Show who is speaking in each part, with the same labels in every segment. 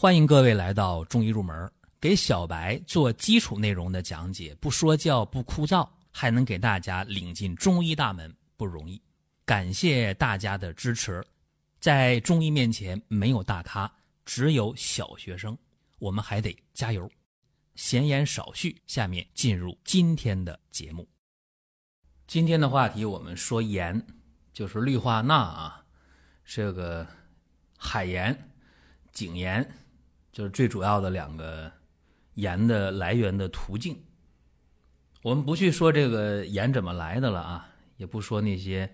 Speaker 1: 欢迎各位来到中医入门，给小白做基础内容的讲解，不说教不枯燥，还能给大家领进中医大门，不容易。感谢大家的支持。在中医面前，没有大咖，只有小学生，我们还得加油。闲言少叙，下面进入今天的节目。今天的话题，我们说盐，就是氯化钠啊，这个海盐、井盐。就是最主要的两个盐的来源的途径。我们不去说这个盐怎么来的了啊，也不说那些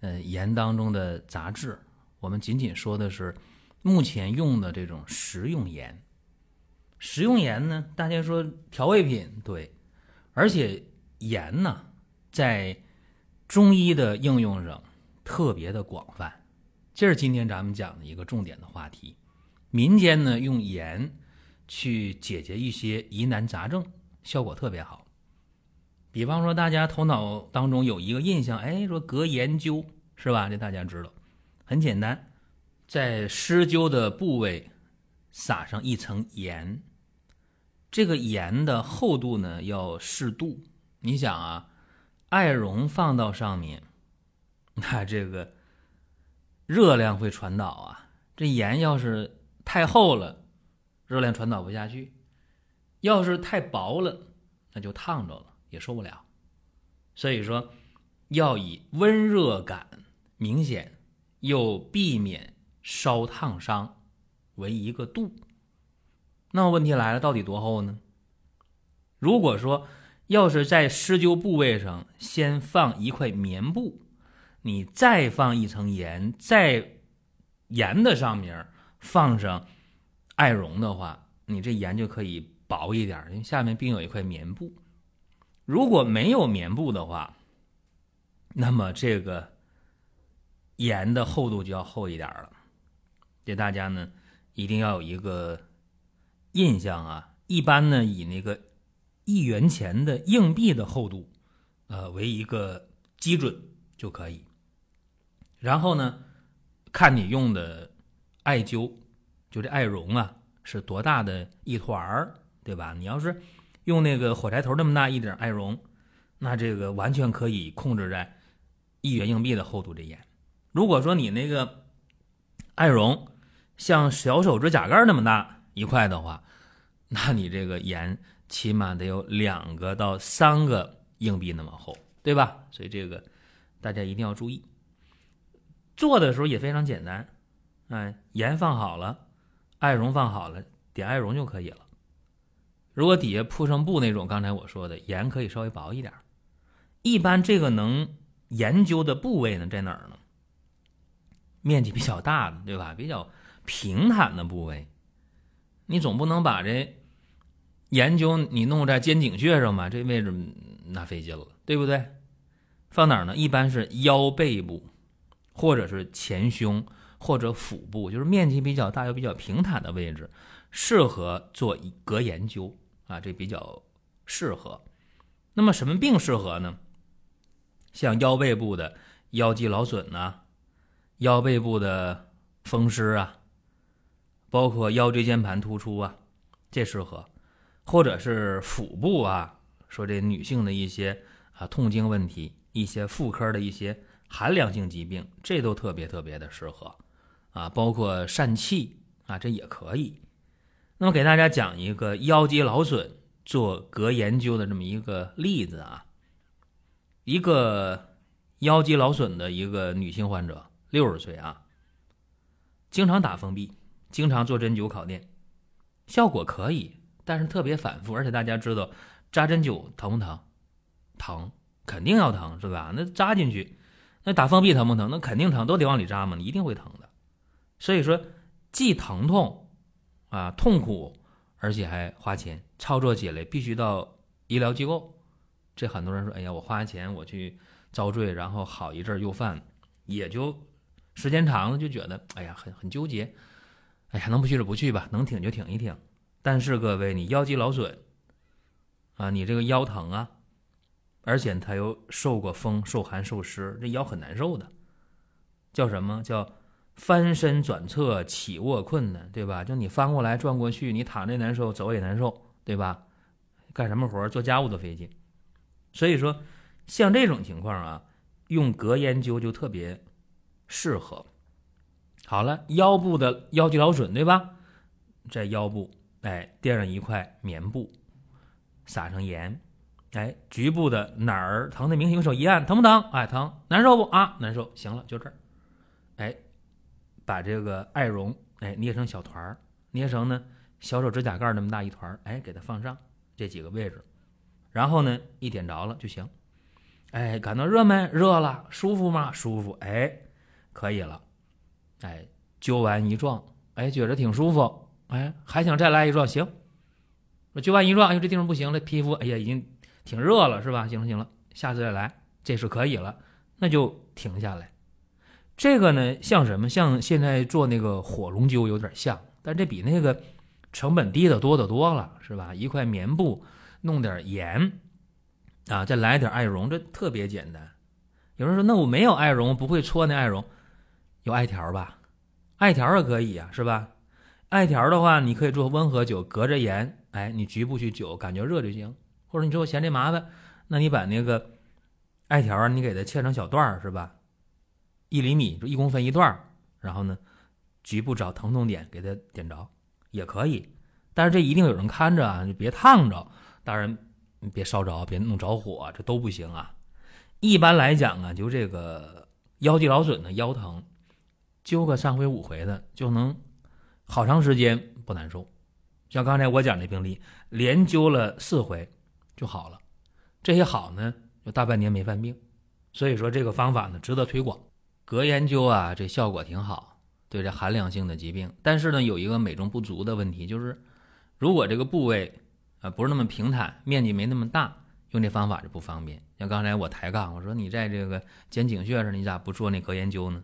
Speaker 1: 呃盐当中的杂质，我们仅仅说的是目前用的这种食用盐。食用盐呢，大家说调味品对，而且盐呢，在中医的应用上特别的广泛，这是今天咱们讲的一个重点的话题。民间呢用盐去解决一些疑难杂症，效果特别好。比方说，大家头脑当中有一个印象，哎，说隔盐灸是吧？这大家知道，很简单，在施灸的部位撒上一层盐，这个盐的厚度呢要适度。你想啊，艾绒放到上面，那这个热量会传导啊，这盐要是。太厚了，热量传导不下去；要是太薄了，那就烫着了，也受不了。所以说，要以温热感明显又避免烧烫伤为一个度。那么问题来了，到底多厚呢？如果说要是在施灸部位上先放一块棉布，你再放一层盐，在盐的上面。放上艾绒的话，你这盐就可以薄一点，因为下面并有一块棉布。如果没有棉布的话，那么这个盐的厚度就要厚一点了。这大家呢一定要有一个印象啊。一般呢以那个一元钱的硬币的厚度，呃为一个基准就可以。然后呢，看你用的。艾灸，就这艾绒啊，是多大的一团儿，对吧？你要是用那个火柴头那么大一点艾绒，那这个完全可以控制在一元硬币的厚度这盐。如果说你那个艾绒像小手指甲盖那么大一块的话，那你这个盐起码得有两个到三个硬币那么厚，对吧？所以这个大家一定要注意。做的时候也非常简单。哎，盐放好了，艾绒放好了，点艾绒就可以了。如果底下铺上布那种，刚才我说的盐可以稍微薄一点。一般这个能研究的部位呢，在哪儿呢？面积比较大的，对吧？比较平坦的部位，你总不能把这研究你弄在肩颈穴上吧？这位置那费劲了，对不对？放哪儿呢？一般是腰背部，或者是前胸。或者腹部就是面积比较大又比较平坦的位置，适合做隔研究啊，这比较适合。那么什么病适合呢？像腰背部的腰肌劳损呐，腰背部的风湿啊，包括腰椎间盘突出啊，这适合。或者是腹部啊，说这女性的一些啊痛经问题，一些妇科的一些寒凉性疾病，这都特别特别的适合。啊，包括疝气啊，这也可以。那么给大家讲一个腰肌劳损做隔研究的这么一个例子啊。一个腰肌劳损的一个女性患者，六十岁啊，经常打封闭，经常做针灸烤电，效果可以，但是特别反复。而且大家知道扎针灸疼不疼？疼，肯定要疼，是吧？那扎进去，那打封闭疼不疼？那肯定疼，都得往里扎嘛，一定会疼的。所以说，既疼痛，啊痛苦，而且还花钱，操作起来必须到医疗机构。这很多人说：“哎呀，我花钱我去遭罪，然后好一阵又犯，也就时间长了就觉得，哎呀，很很纠结。哎呀，能不去就不去吧，能挺就挺一挺。但是各位，你腰肌劳损，啊，你这个腰疼啊，而且他又受过风、受寒、受湿，这腰很难受的。叫什么叫？翻身转侧，起卧困难，对吧？就你翻过来转过去，你躺着难受，走也难受，对吧？干什么活做家务都费劲。所以说，像这种情况啊，用隔烟灸就特别适合。好了，腰部的腰肌劳损，对吧？在腰部，哎，垫上一块棉布，撒上盐，哎，局部的哪儿疼的明显，用手一按，疼不疼？哎，疼，难受不？啊，难受。行了，就这儿，哎，把这个艾绒，哎，捏成小团儿，捏成呢小手指甲盖那么大一团儿，哎，给它放上这几个位置，然后呢，一点着了就行。哎，感到热没？热了。舒服吗？舒服。哎，可以了。哎，灸完一撞，哎，觉着挺舒服，哎，还想再来一撞，行。我灸完一撞，哎呦，这地方不行了，皮肤，哎呀，已经挺热了，是吧？行了，行了，下次再来，这是可以了，那就停下来。这个呢，像什么？像现在做那个火龙灸有点像，但这比那个成本低的多得多了，是吧？一块棉布，弄点盐，啊，再来点艾绒，这特别简单。有人说，那我没有艾绒，不会搓那艾绒。有艾条吧，艾条也可以呀，是吧？艾条的话，你可以做温和灸，隔着盐，哎，你局部去灸，感觉热就行。或者你说我嫌这麻烦，那你把那个艾条你给它切成小段儿，是吧？一厘米就一公分一段儿，然后呢，局部找疼痛点给它点着也可以。但是这一定有人看着啊，你别烫着，当然你别烧着，别弄着火，这都不行啊。一般来讲啊，就这个腰肌劳损的腰疼。灸个三回五回的就能好长时间不难受，像刚才我讲的病例，连灸了四回就好了。这些好呢，就大半年没犯病。所以说这个方法呢，值得推广。隔研究啊，这效果挺好，对这寒凉性的疾病。但是呢，有一个美中不足的问题，就是如果这个部位啊不是那么平坦，面积没那么大，用这方法就不方便。像刚才我抬杠，我说你在这个肩颈穴上，你咋不做那隔研究呢？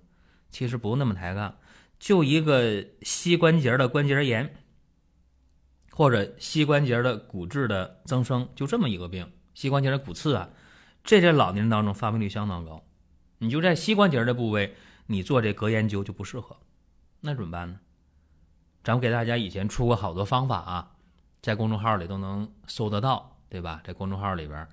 Speaker 1: 其实不那么抬杠，就一个膝关节的关节炎，或者膝关节的骨质的增生，就这么一个病。膝关节的骨刺啊，这在老年人当中发病率相当高。你就在膝关节的部位，你做这隔烟灸就不适合，那怎么办呢？咱们给大家以前出过好多方法啊，在公众号里都能搜得到，对吧？在公众号里边，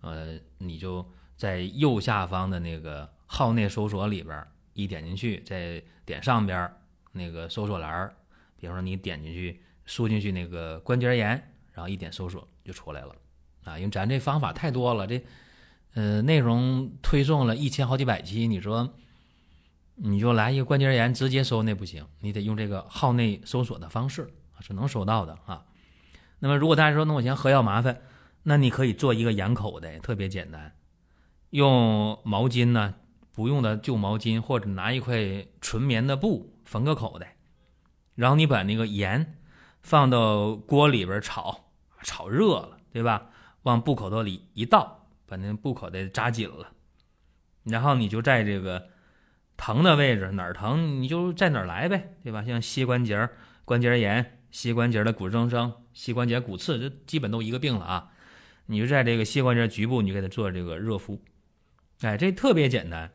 Speaker 1: 呃，你就在右下方的那个号内搜索里边。一点进去，再点上边那个搜索栏，比方说你点进去，输进去那个关节炎，然后一点搜索就出来了啊！因为咱这方法太多了，这呃内容推送了一千好几百期，你说你就来一个关节炎直接搜那不行，你得用这个号内搜索的方式是能搜到的啊。那么如果大家说那我嫌喝药麻烦，那你可以做一个盐口的，特别简单，用毛巾呢。不用的旧毛巾，或者拿一块纯棉的布缝个口袋，然后你把那个盐放到锅里边炒，炒热了，对吧？往布口袋里一倒，把那布口袋扎紧了，然后你就在这个疼的位置哪儿疼，你就在哪儿来呗，对吧？像膝关节关节炎、膝关节的骨质增生、膝关节骨刺，这基本都一个病了啊。你就在这个膝关节局部，你就给它做这个热敷，哎，这特别简单。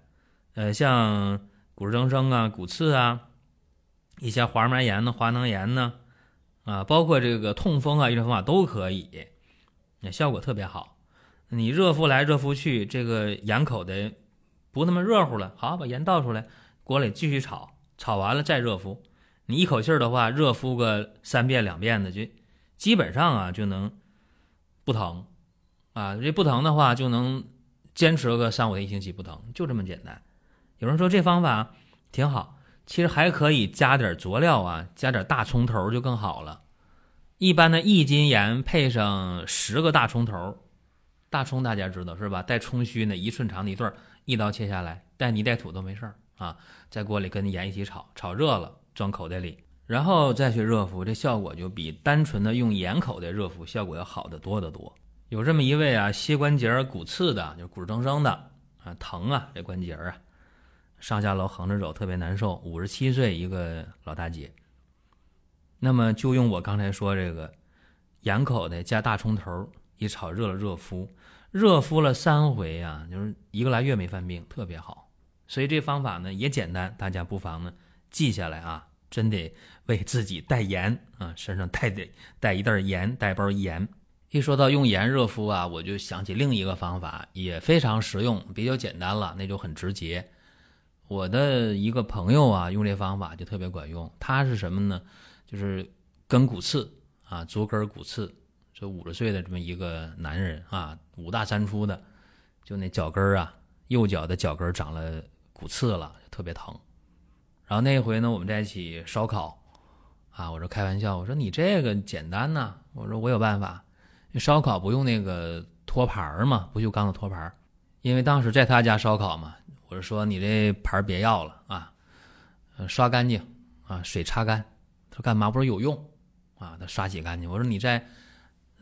Speaker 1: 呃，像骨质增生啊、骨刺啊，一些滑膜炎呢、滑囊炎呢，啊，包括这个痛风啊，一种方法都可以，那效果特别好。你热敷来热敷去，这个盐口的不那么热乎了，好，把盐倒出来，锅里继续炒，炒完了再热敷。你一口气儿的话，热敷个三遍两遍的，就基本上啊就能不疼啊。这不疼的话，就能坚持个三五天一星期不疼，就这么简单。有人说这方法挺好，其实还可以加点佐料啊，加点大葱头就更好了。一般的一斤盐配上十个大葱头，大葱大家知道是吧？带葱须呢，一寸长的一段，一刀切下来，带泥带土都没事儿啊。在锅里跟盐一起炒，炒热了装口袋里，然后再去热敷，这效果就比单纯的用盐口袋热敷效果要好得多得多。有这么一位啊，膝关节骨刺的，就骨质增生的啊，疼啊，这关节啊。上下楼横着走特别难受，五十七岁一个老大姐。那么就用我刚才说这个盐口的加大葱头一炒热了热敷，热敷了三回啊，就是一个来月没犯病，特别好。所以这方法呢也简单，大家不妨呢记下来啊，真得为自己带盐啊，身上带得带一袋盐，带包盐。一说到用盐热敷啊，我就想起另一个方法，也非常实用，比较简单了，那就很直接。我的一个朋友啊，用这方法就特别管用。他是什么呢？就是跟骨刺啊，足跟骨刺，这五十岁的这么一个男人啊，五大三粗的，就那脚跟啊，右脚的脚跟长了骨刺了，特别疼。然后那回呢，我们在一起烧烤啊，我说开玩笑，我说你这个简单呐，我说我有办法。烧烤不用那个托盘嘛，不锈钢的托盘，因为当时在他家烧烤嘛，我是说你这盘别要了啊，刷干净啊，水擦干。他说干嘛？不是有用啊？他刷洗干净。我说你在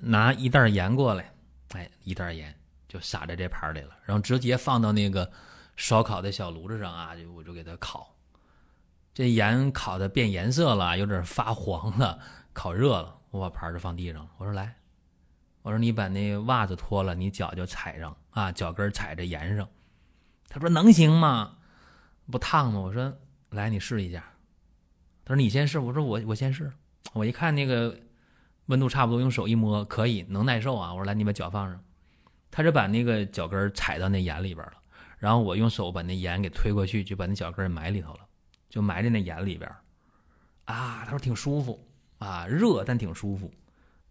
Speaker 1: 拿一袋盐过来，哎，一袋盐就撒在这盘里了，然后直接放到那个烧烤的小炉子上啊，就我就给他烤。这盐烤的变颜色了，有点发黄了，烤热了，我把盘就放地上了。我说来。我说你把那袜子脱了，你脚就踩上啊，脚跟踩着盐上。他说能行吗？不烫吗？我说来，你试一下。他说你先试。我说我我先试。我一看那个温度差不多，用手一摸可以，能耐受啊。我说来，你把脚放上。他就把那个脚跟踩到那盐里边了，然后我用手把那盐给推过去，就把那脚跟埋里头了，就埋在那盐里边。啊，他说挺舒服啊，热但挺舒服。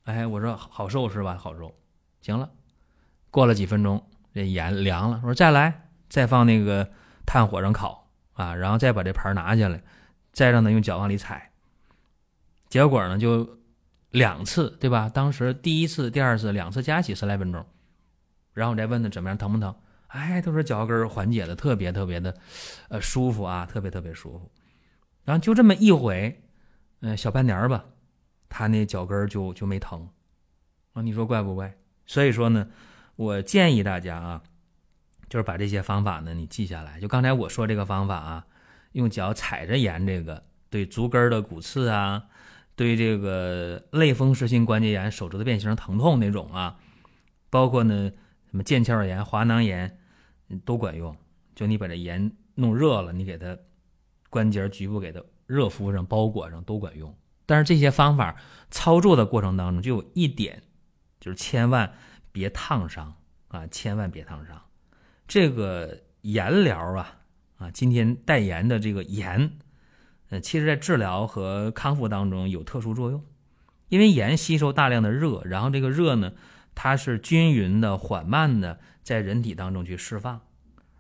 Speaker 1: 哎，我说好受是吧？好受，行了。过了几分钟，这盐凉了。我说再来，再放那个炭火上烤啊，然后再把这盘拿下来，再让他用脚往里踩。结果呢，就两次，对吧？当时第一次、第二次两次加起十来分钟，然后我再问他怎么样，疼不疼？哎，他说脚跟缓解的特别特别的，呃，舒服啊，特别特别舒服。然后就这么一回，嗯，小半年吧。他那脚跟就就没疼，啊，你说怪不怪？所以说呢，我建议大家啊，就是把这些方法呢你记下来。就刚才我说这个方法啊，用脚踩着盐，这个对足跟的骨刺啊，对这个类风湿性关节炎、手指的变形疼痛那种啊，包括呢什么腱鞘炎、滑囊炎都管用。就你把这盐弄热了，你给它关节局部给它热敷上、包裹上都管用。但是这些方法操作的过程当中，就有一点，就是千万别烫伤啊！千万别烫伤。这个盐疗啊，啊，今天代言的这个盐，呃，其实在治疗和康复当中有特殊作用，因为盐吸收大量的热，然后这个热呢，它是均匀的、缓慢的在人体当中去释放，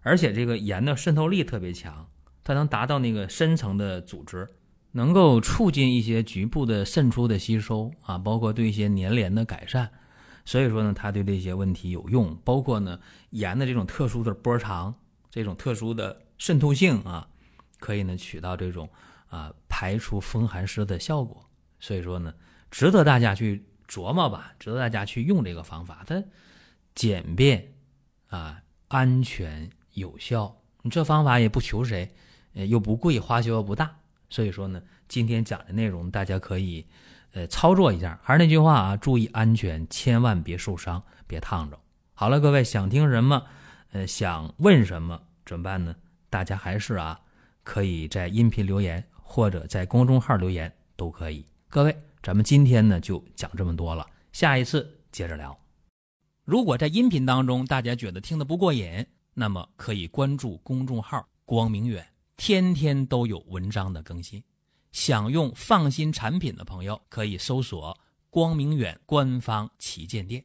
Speaker 1: 而且这个盐的渗透力特别强，它能达到那个深层的组织。能够促进一些局部的渗出的吸收啊，包括对一些粘连的改善，所以说呢，它对这些问题有用。包括呢，盐的这种特殊的波长，这种特殊的渗透性啊，可以呢起到这种啊排除风寒湿的效果。所以说呢，值得大家去琢磨吧，值得大家去用这个方法。它简便啊，安全有效。你这方法也不求谁，呃，又不贵，花销又不大。所以说呢，今天讲的内容大家可以，呃，操作一下。还是那句话啊，注意安全，千万别受伤，别烫着。好了，各位想听什么，呃，想问什么，怎么办呢？大家还是啊，可以在音频留言或者在公众号留言都可以。各位，咱们今天呢就讲这么多了，下一次接着聊。如果在音频当中大家觉得听得不过瘾，那么可以关注公众号“光明远”。天天都有文章的更新，想用放心产品的朋友可以搜索“光明远”官方旗舰店。